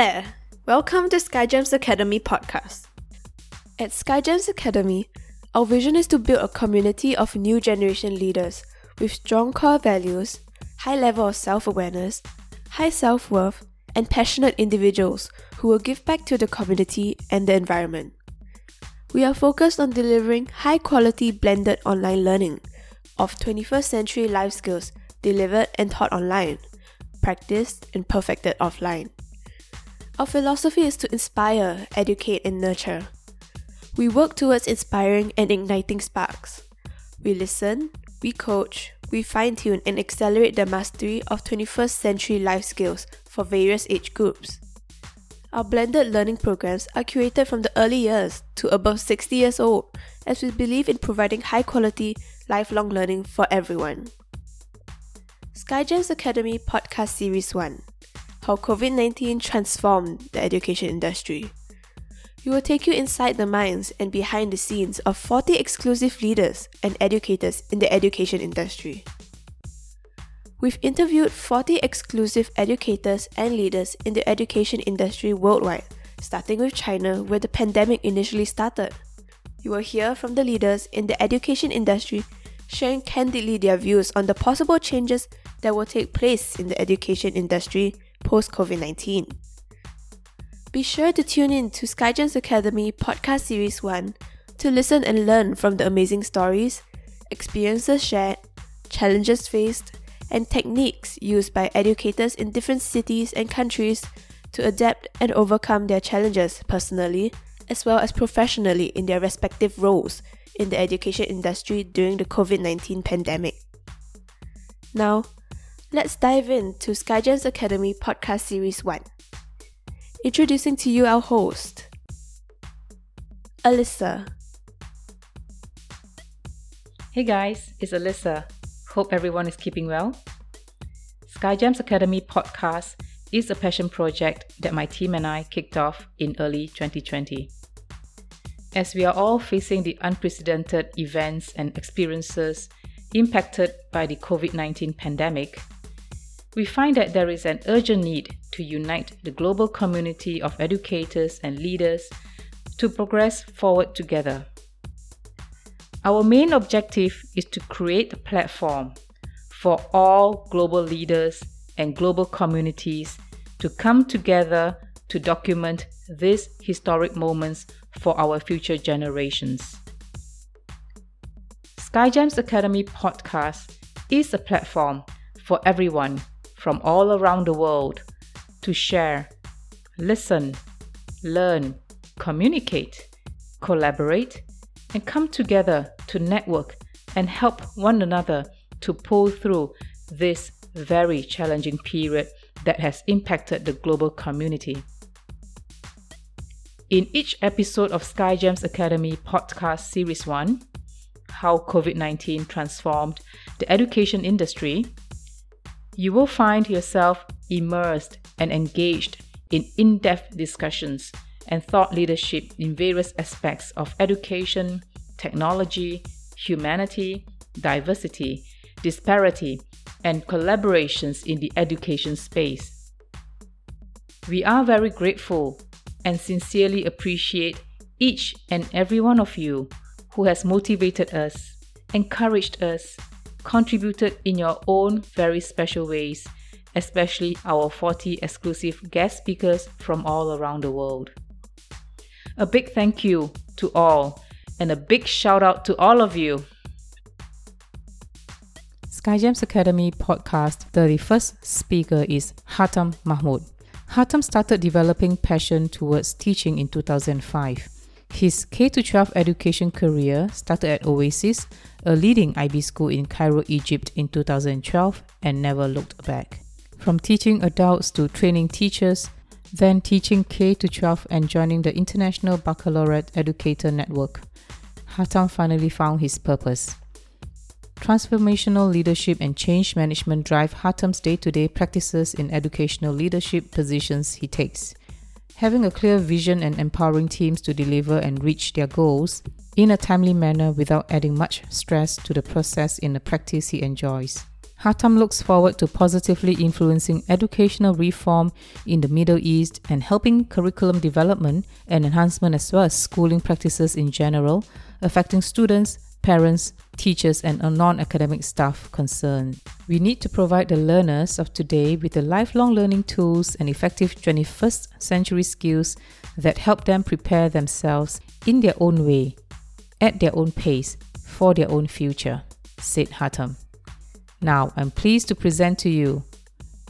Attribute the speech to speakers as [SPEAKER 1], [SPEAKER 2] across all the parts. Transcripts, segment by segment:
[SPEAKER 1] There! Welcome to Skygems Academy podcast. At Skygems Academy, our vision is to build a community of new generation leaders with strong core values, high level of self-awareness, high self-worth, and passionate individuals who will give back to the community and the environment. We are focused on delivering high quality blended online learning of 21st century life skills delivered and taught online, practiced and perfected offline. Our philosophy is to inspire, educate, and nurture. We work towards inspiring and igniting sparks. We listen, we coach, we fine tune and accelerate the mastery of 21st century life skills for various age groups. Our blended learning programs are curated from the early years to above 60 years old, as we believe in providing high quality, lifelong learning for everyone. Skygems Academy Podcast Series 1 How COVID 19 Transformed the Education Industry. We will take you inside the minds and behind the scenes of 40 exclusive leaders and educators in the education industry. We've interviewed 40 exclusive educators and leaders in the education industry worldwide, starting with China, where the pandemic initially started. You will hear from the leaders in the education industry sharing candidly their views on the possible changes that will take place in the education industry post COVID 19. Be sure to tune in to Skygems Academy Podcast Series 1 to listen and learn from the amazing stories, experiences shared, challenges faced, and techniques used by educators in different cities and countries to adapt and overcome their challenges personally as well as professionally in their respective roles in the education industry during the COVID 19 pandemic. Now, let's dive into Skygems Academy Podcast Series 1. Introducing to you our host, Alyssa.
[SPEAKER 2] Hey guys, it's Alyssa. Hope everyone is keeping well. Skygems Academy podcast is a passion project that my team and I kicked off in early 2020. As we are all facing the unprecedented events and experiences impacted by the COVID 19 pandemic, we find that there is an urgent need to unite the global community of educators and leaders to progress forward together. Our main objective is to create a platform for all global leaders and global communities to come together to document these historic moments for our future generations. Skygems Academy podcast is a platform for everyone from all around the world to share, listen, learn, communicate, collaborate, and come together to network and help one another to pull through this very challenging period that has impacted the global community. In each episode of Skygems Academy podcast series 1, How COVID 19 Transformed the Education Industry, you will find yourself immersed and engaged in in depth discussions and thought leadership in various aspects of education, technology, humanity, diversity, disparity, and collaborations in the education space. We are very grateful and sincerely appreciate each and every one of you who has motivated us, encouraged us, contributed in your own very special ways, especially our 40 exclusive guest speakers from all around the world. A big thank you to all, and a big shout out to all of you Skygems Academy podcast 31st speaker is Hatam Mahmoud. Hatam started developing passion towards teaching in 2005. His K 12 education career started at Oasis, a leading IB school in Cairo, Egypt in 2012 and never looked back. From teaching adults to training teachers, then teaching K 12 and joining the International Baccalaureate Educator Network, Hatam finally found his purpose. Transformational leadership and change management drive Hatam's day to day practices in educational leadership positions he takes. Having a clear vision and empowering teams to deliver and reach their goals in a timely manner without adding much stress to the process in a practice he enjoys. Hatam looks forward to positively influencing educational reform in the Middle East and helping curriculum development and enhancement as well as schooling practices in general, affecting students, parents, teachers, and non academic staff concerned. We need to provide the learners of today with the lifelong learning tools and effective 21st century skills that help them prepare themselves in their own way, at their own pace, for their own future, said Hatam. Now I'm pleased to present to you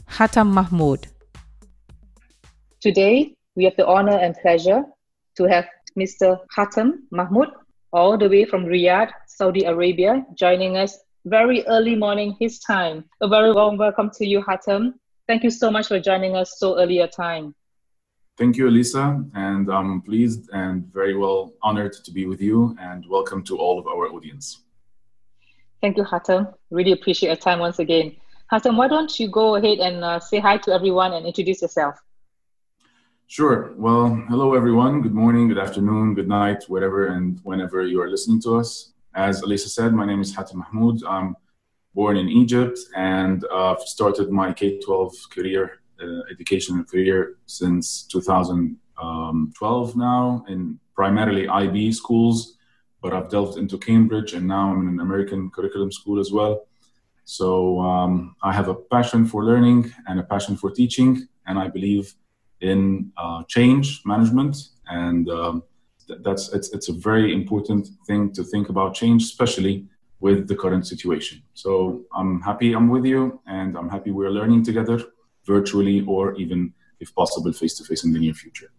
[SPEAKER 2] Hatam Mahmood.
[SPEAKER 3] Today, we have the honor and pleasure to have Mr. Hatam Mahmood, all the way from Riyadh, Saudi Arabia, joining us very early morning his time. A very warm welcome to you, Hatem. Thank you so much for joining us so early a time.
[SPEAKER 4] Thank you, Elisa, and I'm pleased and very well honored to be with you, and welcome to all of our audience.
[SPEAKER 3] Thank you, Hatem. Really appreciate your time once again. Hatem, why don't you go ahead and uh, say hi to everyone and introduce yourself?
[SPEAKER 4] Sure. Well, hello, everyone. Good morning, good afternoon, good night, whatever and whenever you are listening to us. As Elisa said, my name is Hatam Mahmoud. I'm born in Egypt and uh, started my K 12 career, uh, education career since 2012 now in primarily IB schools but I've delved into Cambridge and now I'm in an American curriculum school as well. So um, I have a passion for learning and a passion for teaching, and I believe in uh, change management, and um, that's it's, it's a very important thing to think about change, especially with the current situation. So I'm happy I'm with you, and I'm happy we're learning together, virtually or even, if possible, face to face in the near future.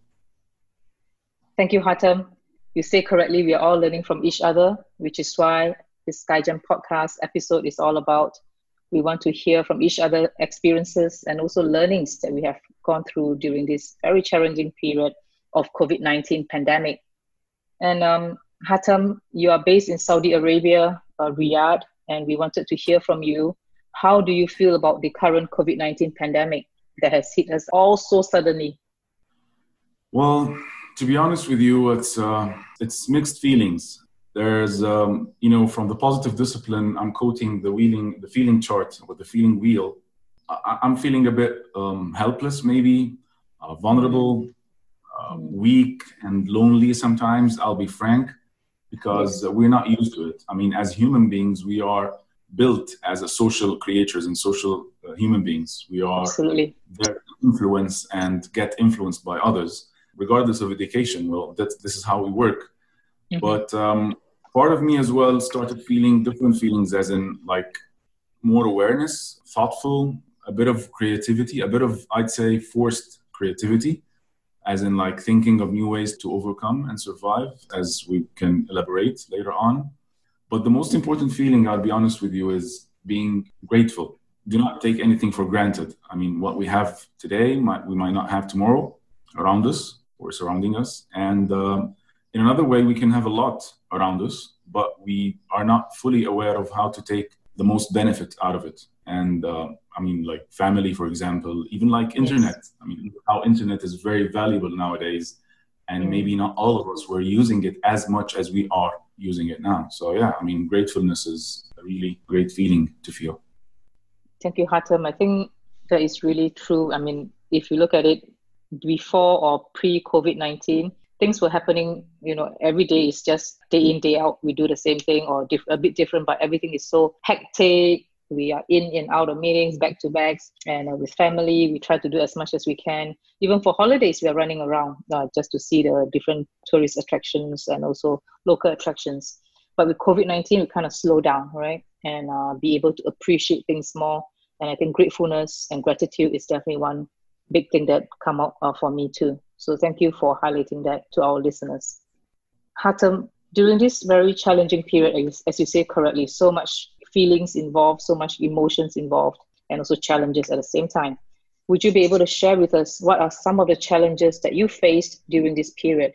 [SPEAKER 3] Thank you, Hatam you say correctly, we are all learning from each other, which is why this SkyGem podcast episode is all about. We want to hear from each other experiences and also learnings that we have gone through during this very challenging period of COVID-19 pandemic. And um, Hatam, you are based in Saudi Arabia, uh, Riyadh, and we wanted to hear from you. How do you feel about the current COVID-19 pandemic that has hit us all so suddenly?
[SPEAKER 4] Well, to be honest with you, it's uh, it's mixed feelings. There's um, you know from the positive discipline, I'm quoting the wheeling the feeling chart or the feeling wheel. I, am feeling a bit um, helpless, maybe uh, vulnerable, uh, weak, and lonely. Sometimes I'll be frank, because we're not used to it. I mean, as human beings, we are built as a social creatures and social uh, human beings. We are
[SPEAKER 3] Absolutely.
[SPEAKER 4] there influence and get influenced by others regardless of education. Well, that's, this is how we work. Mm-hmm. But um, part of me as well started feeling different feelings, as in like more awareness, thoughtful, a bit of creativity, a bit of, I'd say, forced creativity, as in like thinking of new ways to overcome and survive, as we can elaborate later on. But the most important feeling, I'll be honest with you, is being grateful. Do not take anything for granted. I mean, what we have today, might, we might not have tomorrow around us or surrounding us. And um, in another way, we can have a lot around us, but we are not fully aware of how to take the most benefit out of it. And uh, I mean, like family, for example, even like internet. Yes. I mean, how internet is very valuable nowadays. And mm. maybe not all of us were using it as much as we are using it now. So, yeah, I mean, gratefulness is a really great feeling to feel.
[SPEAKER 3] Thank you, Hatem. I think that is really true. I mean, if you look at it, before or pre COVID 19, things were happening, you know, every day is just day in, day out. We do the same thing or diff- a bit different, but everything is so hectic. We are in and out of meetings, back to backs, and uh, with family, we try to do as much as we can. Even for holidays, we are running around uh, just to see the different tourist attractions and also local attractions. But with COVID 19, we kind of slow down, right? And uh, be able to appreciate things more. And I think gratefulness and gratitude is definitely one big thing that come up uh, for me too. So thank you for highlighting that to our listeners. Hatam, during this very challenging period, as you say correctly, so much feelings involved, so much emotions involved, and also challenges at the same time. Would you be able to share with us what are some of the challenges that you faced during this period?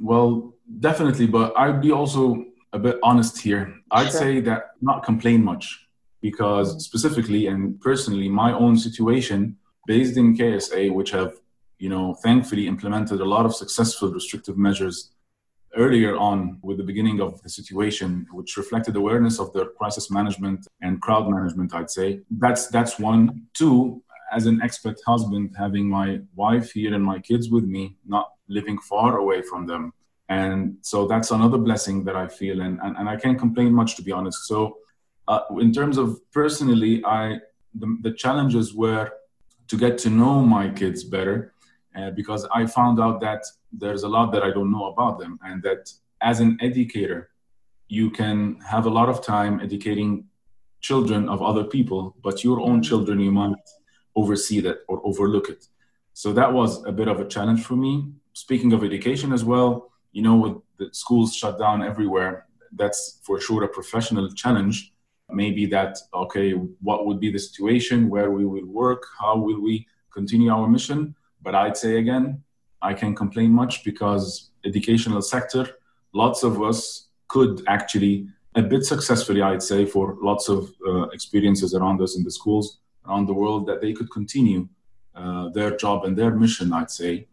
[SPEAKER 4] Well, definitely, but I'd be also a bit honest here. I'd sure. say that not complain much because mm-hmm. specifically and personally, my own situation based in KSA, which have, you know, thankfully implemented a lot of successful restrictive measures earlier on with the beginning of the situation, which reflected awareness of the crisis management and crowd management, I'd say. That's that's one. Two, as an expat husband, having my wife here and my kids with me, not living far away from them. And so that's another blessing that I feel, and, and, and I can't complain much, to be honest. So, uh, in terms of personally, I the, the challenges were to get to know my kids better uh, because I found out that there's a lot that I don't know about them, and that as an educator, you can have a lot of time educating children of other people, but your own children, you might oversee that or overlook it. So that was a bit of a challenge for me. Speaking of education as well, you know, with the schools shut down everywhere, that's for sure a professional challenge. Maybe that, okay, what would be the situation, where we will work, how will we continue our mission? But I'd say again, I can't complain much because educational sector, lots of us could actually a bit successfully, I'd say, for lots of uh, experiences around us in the schools around the world, that they could continue uh, their job and their mission, I'd say,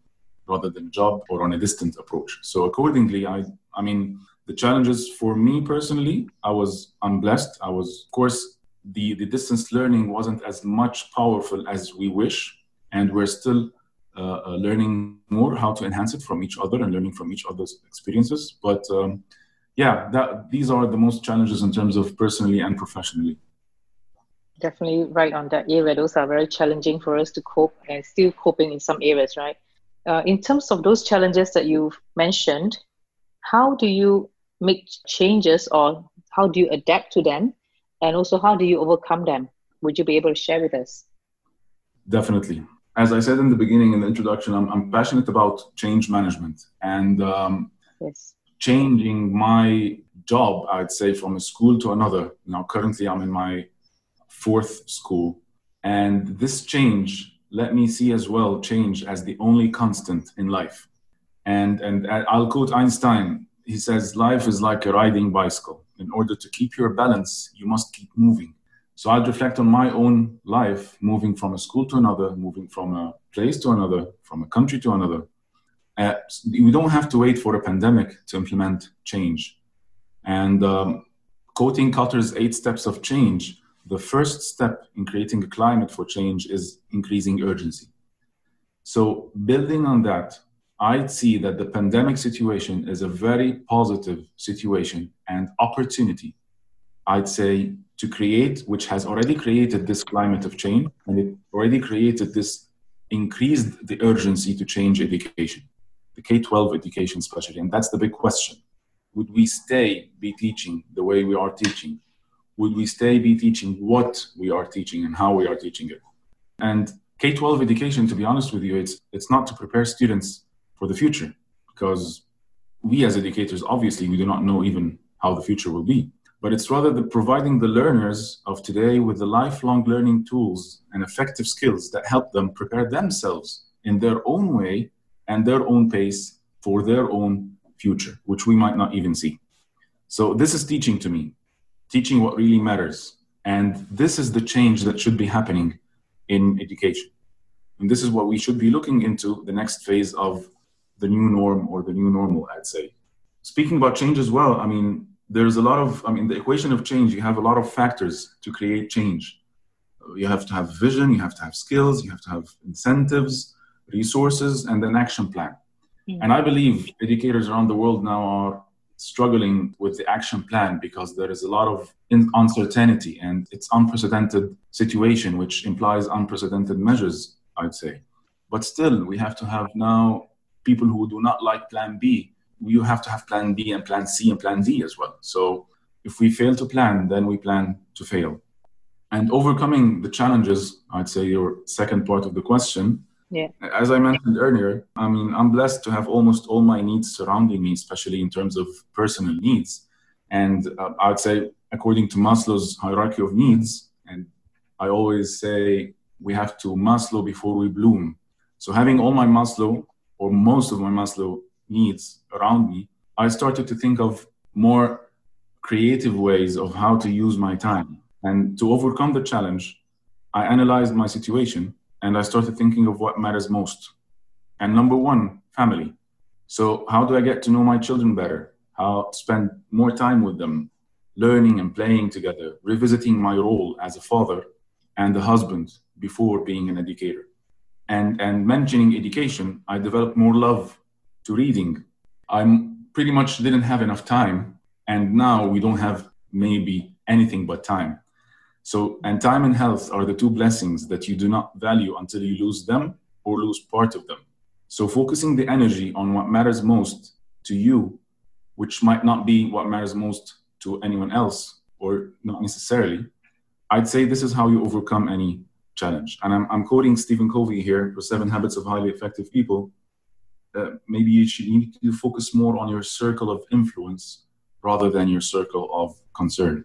[SPEAKER 4] rather than job or on a distant approach. So accordingly, I, I mean, the challenges for me personally, I was unblessed. I was, of course, the, the distance learning wasn't as much powerful as we wish, and we're still learning more how to enhance it from each other and learning from each other's experiences. But um, yeah, that, these are the most challenges in terms of personally and professionally.
[SPEAKER 3] Definitely right on that area. Those are very challenging for us to cope and still coping in some areas, right? Uh, in terms of those challenges that you've mentioned, how do you make changes or how do you adapt to them? And also, how do you overcome them? Would you be able to share with us?
[SPEAKER 4] Definitely as I said in the beginning in the introduction, I'm, I'm passionate about change management and um, yes. changing my job, I'd say, from a school to another. Now, currently, I'm in my fourth school. And this change, let me see as well, change as the only constant in life. And, and I'll quote Einstein. He says, Life is like a riding bicycle. In order to keep your balance, you must keep moving. So I'd reflect on my own life, moving from a school to another, moving from a place to another, from a country to another. Uh, we don't have to wait for a pandemic to implement change. And um, quoting Kotter's eight steps of change, the first step in creating a climate for change is increasing urgency. So, building on that, I'd see that the pandemic situation is a very positive situation and opportunity, I'd say, to create, which has already created this climate of change, and it already created this increased the urgency to change education, the K 12 education, especially. And that's the big question. Would we stay be teaching the way we are teaching? Would we stay be teaching what we are teaching and how we are teaching it? And K 12 education, to be honest with you, it's, it's not to prepare students for the future because we as educators, obviously, we do not know even how the future will be but it's rather the providing the learners of today with the lifelong learning tools and effective skills that help them prepare themselves in their own way and their own pace for their own future, which we might not even see. So, this is teaching to me, teaching what really matters. And this is the change that should be happening in education. And this is what we should be looking into the next phase of the new norm or the new normal, I'd say. Speaking about change as well, I mean, there's a lot of i mean the equation of change you have a lot of factors to create change. You have to have vision you have to have skills you have to have incentives resources and an action plan. Mm-hmm. and i believe educators around the world now are struggling with the action plan because there is a lot of uncertainty and it's unprecedented situation which implies unprecedented measures i'd say. But still we have to have now people who do not like plan b you have to have plan B and plan C and plan D as well. So if we fail to plan, then we plan to fail. And overcoming the challenges, I'd say your second part of the question.
[SPEAKER 3] Yeah.
[SPEAKER 4] As I mentioned earlier, I mean, I'm blessed to have almost all my needs surrounding me, especially in terms of personal needs. And uh, I'd say, according to Maslow's hierarchy of needs, and I always say we have to Maslow before we bloom. So having all my Maslow or most of my Maslow needs around me, I started to think of more creative ways of how to use my time. And to overcome the challenge, I analyzed my situation and I started thinking of what matters most. And number one, family. So, how do I get to know my children better? How spend more time with them, learning and playing together, revisiting my role as a father and a husband before being an educator. And, and mentioning education, I developed more love to reading. I pretty much didn't have enough time, and now we don't have maybe anything but time. So, and time and health are the two blessings that you do not value until you lose them or lose part of them. So, focusing the energy on what matters most to you, which might not be what matters most to anyone else, or not necessarily, I'd say this is how you overcome any challenge. And I'm, I'm quoting Stephen Covey here for Seven Habits of Highly Effective People. Uh, maybe you should need to focus more on your circle of influence rather than your circle of concern.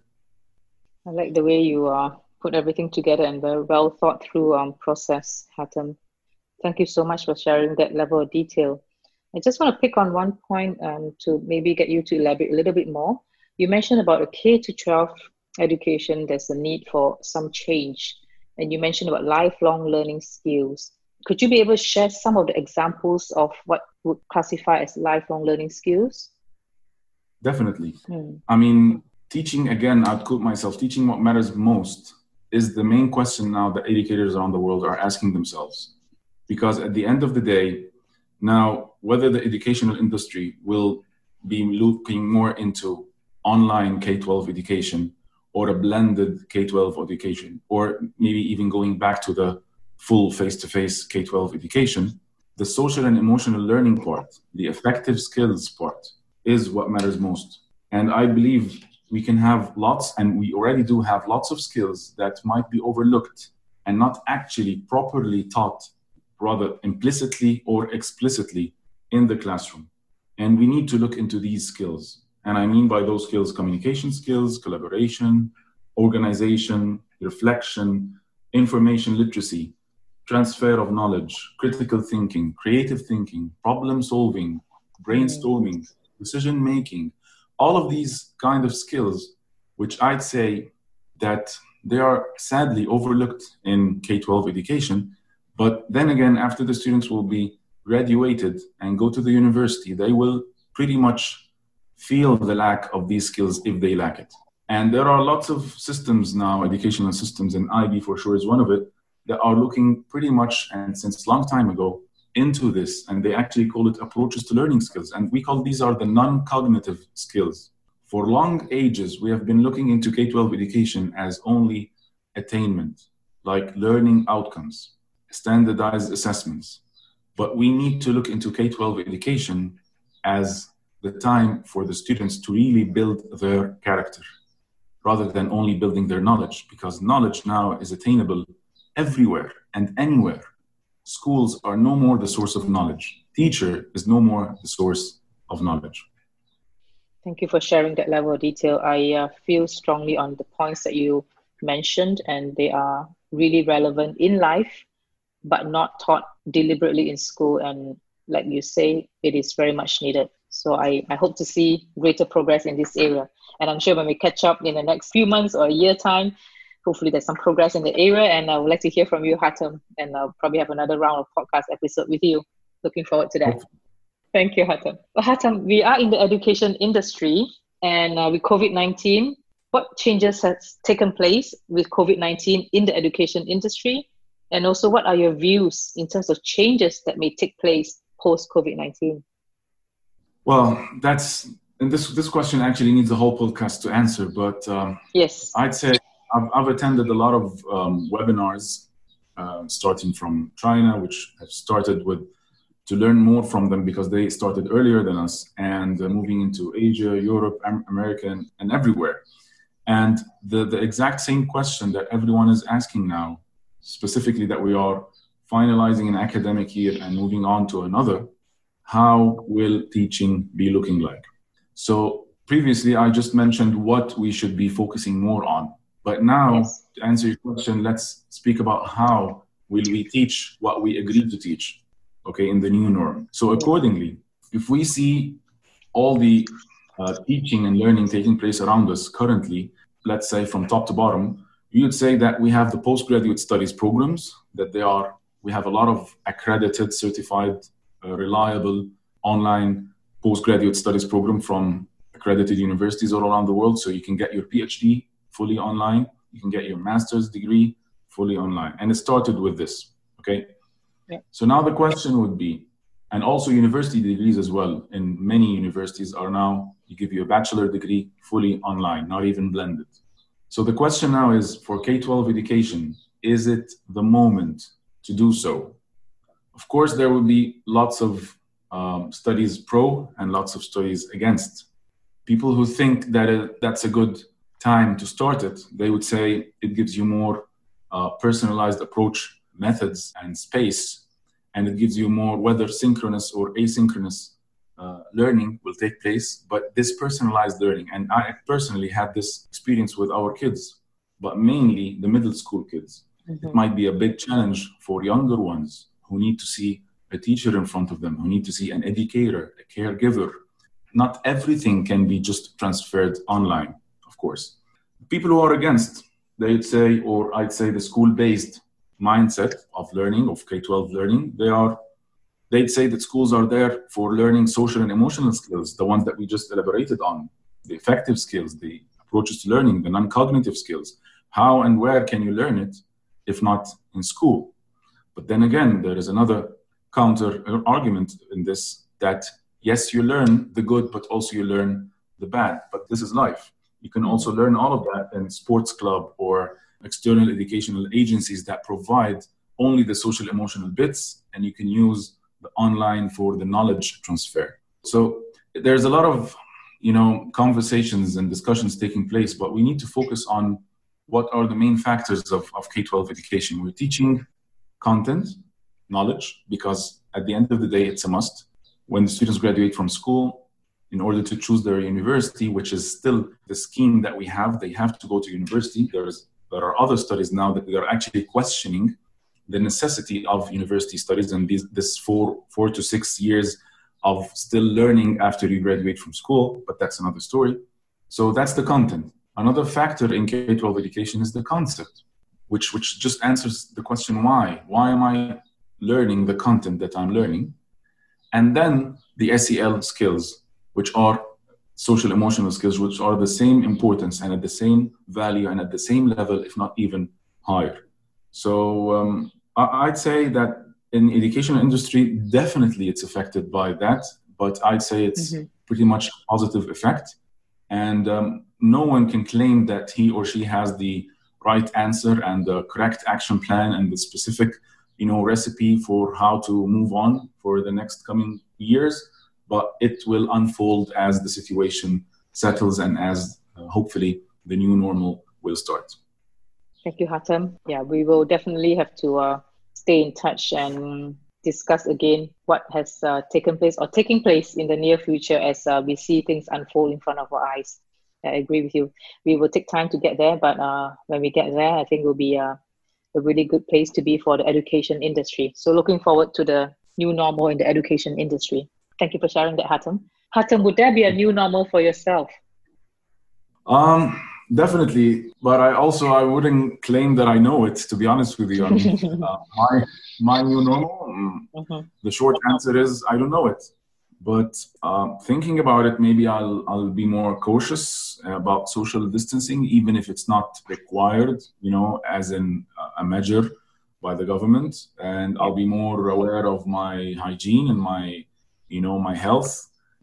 [SPEAKER 3] I like the way you uh, put everything together and very well thought through um, process, Hatem. Thank you so much for sharing that level of detail. I just want to pick on one point um, to maybe get you to elaborate a little bit more. You mentioned about a K to 12 education, there's a need for some change. And you mentioned about lifelong learning skills. Could you be able to share some of the examples of what would classify as lifelong learning skills?
[SPEAKER 4] Definitely. Hmm. I mean, teaching, again, I'd quote myself, teaching what matters most is the main question now that educators around the world are asking themselves. Because at the end of the day, now, whether the educational industry will be looking more into online K 12 education or a blended K 12 education, or maybe even going back to the full face to face K 12 education, the social and emotional learning part, the effective skills part, is what matters most. And I believe we can have lots, and we already do have lots of skills that might be overlooked and not actually properly taught, rather implicitly or explicitly in the classroom. And we need to look into these skills. And I mean by those skills communication skills, collaboration, organization, reflection, information literacy, transfer of knowledge, critical thinking, creative thinking, problem solving, brainstorming, decision making, all of these kind of skills, which I'd say that they are sadly overlooked in K 12 education. But then again, after the students will be graduated and go to the university, they will pretty much feel the lack of these skills if they lack it. And there are lots of systems now, educational systems, and IB for sure is one of it, that are looking pretty much and since long time ago into this. And they actually call it approaches to learning skills. And we call these are the non-cognitive skills. For long ages, we have been looking into K-12 education as only attainment, like learning outcomes, standardized assessments. But we need to look into K-12 education as the time for the students to really build their character rather than only building their knowledge because knowledge now is attainable everywhere and anywhere. Schools are no more the source of knowledge. Teacher is no more the source of knowledge.
[SPEAKER 3] Thank you for sharing that level of detail. I uh, feel strongly on the points that you mentioned and they are really relevant in life but not taught deliberately in school. And like you say it is very much needed. So I, I hope to see greater progress in this area. And I'm sure when we catch up in the next few months or a year time, hopefully there's some progress in the area. And I would like to hear from you, Hatem, and I'll probably have another round of podcast episode with you. Looking forward to that. Thank you, Hatem. Well, Hatem, we are in the education industry, and uh, with COVID 19, what changes has taken place with COVID 19 in the education industry? And also, what are your views in terms of changes that may take place post COVID 19?
[SPEAKER 4] Well, that's and this this question actually needs a whole podcast to answer. But um,
[SPEAKER 3] yes,
[SPEAKER 4] I'd say I've, I've, attended a lot of um, webinars, uh, starting from China, which have started with to learn more from them because they started earlier than us, and uh, moving into Asia, Europe, America, and, and everywhere. And the, the exact same question that everyone is asking now, specifically that we are finalizing an academic year and moving on to another, how will teaching be looking like? So previously, I just mentioned what we should be focusing more on. But now, yes. to answer your question, let's speak about how will we teach what we agreed to teach, okay, in the new norm. So accordingly, if we see all the uh, teaching and learning taking place around us currently, let's say from top to bottom, you would say that we have the postgraduate studies programs, that they are, we have a lot of accredited, certified uh, reliable online postgraduate studies program from accredited universities all around the world. So you can get your PhD fully online, you can get your master's degree fully online. And it started with this. Okay. Yeah. So now the question would be, and also university degrees as well. In many universities are now you give you a bachelor degree fully online, not even blended. So the question now is for K-12 education, is it the moment to do so? Of course, there will be lots of um, studies pro and lots of studies against. People who think that it, that's a good time to start it, they would say it gives you more uh, personalized approach methods and space, and it gives you more whether synchronous or asynchronous uh, learning will take place. But this personalized learning, and I personally had this experience with our kids, but mainly the middle school kids. Mm-hmm. It might be a big challenge for younger ones who need to see a teacher in front of them, who need to see an educator, a caregiver. Not everything can be just transferred online, course. People who are against, they'd say, or I'd say the school based mindset of learning, of K 12 learning, they are they'd say that schools are there for learning social and emotional skills, the ones that we just elaborated on, the effective skills, the approaches to learning, the non cognitive skills. How and where can you learn it if not in school? But then again, there is another counter argument in this that yes, you learn the good, but also you learn the bad. But this is life. You can also learn all of that in sports club or external educational agencies that provide only the social emotional bits, and you can use the online for the knowledge transfer. So there's a lot of you know conversations and discussions taking place, but we need to focus on what are the main factors of, of K-12 education. We're teaching content, knowledge, because at the end of the day, it's a must. When the students graduate from school, in order to choose their university, which is still the scheme that we have, they have to go to university. There's there are other studies now that they are actually questioning the necessity of university studies and these, this four, four to six years of still learning after you graduate from school, but that's another story. So that's the content. Another factor in K 12 education is the concept, which, which just answers the question why? Why am I learning the content that I'm learning? And then the SEL skills, which are social emotional skills, which are the same importance and at the same value and at the same level, if not even higher. So um, I'd say that in education industry, definitely it's affected by that, but I'd say it's mm-hmm. pretty much positive effect. And um, no one can claim that he or she has the right answer and the correct action plan and the specific, you know, recipe for how to move on for the next coming years. But it will unfold as the situation settles and as uh, hopefully the new normal will start.
[SPEAKER 3] Thank you, Hatem. Yeah, we will definitely have to uh, stay in touch and discuss again what has uh, taken place or taking place in the near future as uh, we see things unfold in front of our eyes. I agree with you. We will take time to get there, but uh, when we get there, I think it will be uh, a really good place to be for the education industry. So, looking forward to the new normal in the education industry. Thank you for sharing that, Hatem. Hatem, would there be a new normal for yourself?
[SPEAKER 4] Um, definitely but i also i wouldn't claim that i know it to be honest with you I mean, uh, my my new normal mm, mm-hmm. the short answer is i don't know it but uh, thinking about it maybe i'll i'll be more cautious about social distancing even if it's not required you know as in a measure by the government and i'll be more aware of my hygiene and my you know my health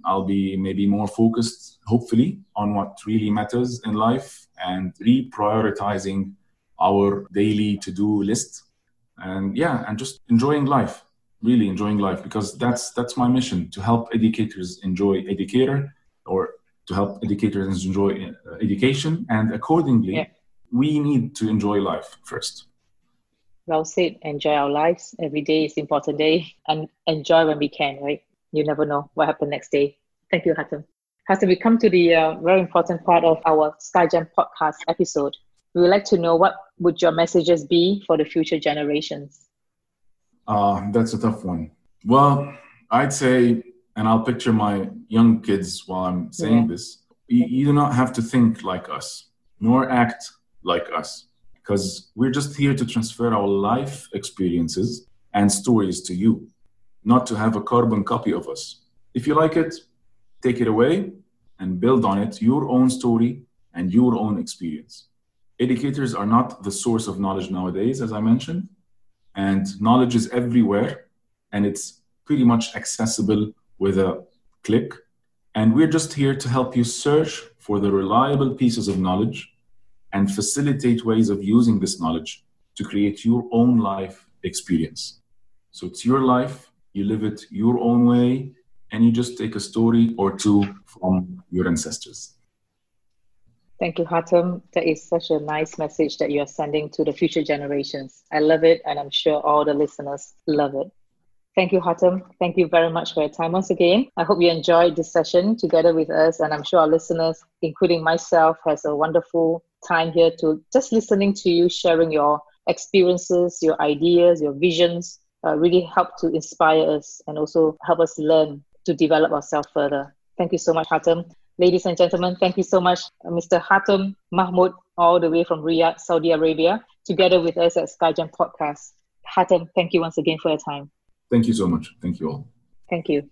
[SPEAKER 4] I'll be maybe more focused, hopefully, on what really matters in life and reprioritizing our daily to do list. And yeah, and just enjoying life, really enjoying life, because that's that's my mission to help educators enjoy educator or to help educators enjoy uh, education. And accordingly, yeah. we need to enjoy life first.
[SPEAKER 3] Well said. Enjoy our lives. Every day is important day and enjoy when we can, right? You never know what happened next day. Thank you, Hatem. Hatem, we come to the uh, very important part of our SkyGem podcast episode. We would like to know what would your messages be for the future generations?
[SPEAKER 4] Uh, that's a tough one. Well, I'd say, and I'll picture my young kids while I'm saying yeah. this, you, you do not have to think like us, nor act like us, because we're just here to transfer our life experiences and stories to you not to have a carbon copy of us. If you like it, take it away and build on it your own story and your own experience. Educators are not the source of knowledge nowadays, as I mentioned, and knowledge is everywhere and it's pretty much accessible with a click. And we're just here to help you search for the reliable pieces of knowledge and facilitate ways of using this knowledge to create your own life experience. So it's your life, you live it your own way, and you just take a story or two from your ancestors.
[SPEAKER 3] Thank you, Hatem. That is such a nice message that you are sending to the future generations. I love it, and I'm sure all the listeners love it. Thank you, Hatem. Thank you very much for your time once again. I hope you enjoyed this session together with us, and I'm sure our listeners, including myself, has a wonderful time here to just listening to you sharing your experiences, your ideas, your visions. Uh, really help to inspire us and also help us learn to develop ourselves further. Thank you so much, Hatem. Ladies and gentlemen, thank you so much, uh, Mr. Hatem Mahmoud, all the way from Riyadh, Saudi Arabia, together with us at SkyGem Podcast. Hatem, thank you once again for your time.
[SPEAKER 4] Thank you so much. Thank you all.
[SPEAKER 3] Thank you.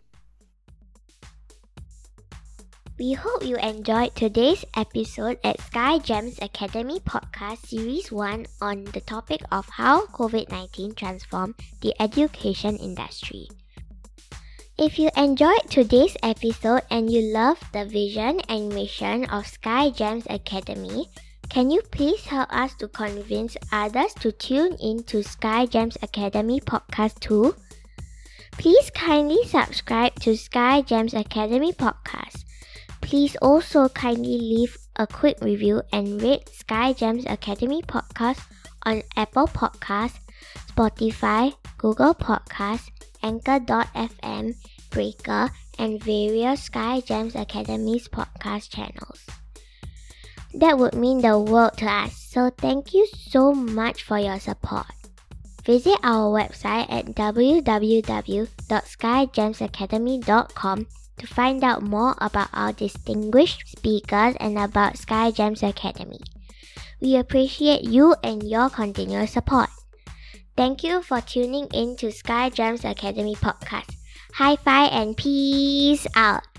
[SPEAKER 5] We hope you enjoyed today's episode at Sky Gems Academy Podcast Series 1 on the topic of how COVID 19 transformed the education industry. If you enjoyed today's episode and you love the vision and mission of Sky Gems Academy, can you please help us to convince others to tune in to Sky Gems Academy podcast too? Please kindly subscribe to Sky Gems Academy podcast. Please also kindly leave a quick review and rate Sky Gems Academy podcast on Apple Podcasts, Spotify, Google Podcasts, Anchor.fm, Breaker, and various Sky Gems Academy's podcast channels. That would mean the world to us, so thank you so much for your support. Visit our website at www.skygemsacademy.com to find out more about our distinguished speakers and about Sky Gems Academy. We appreciate you and your continuous support. Thank you for tuning in to Sky Gems Academy podcast. High five and peace out.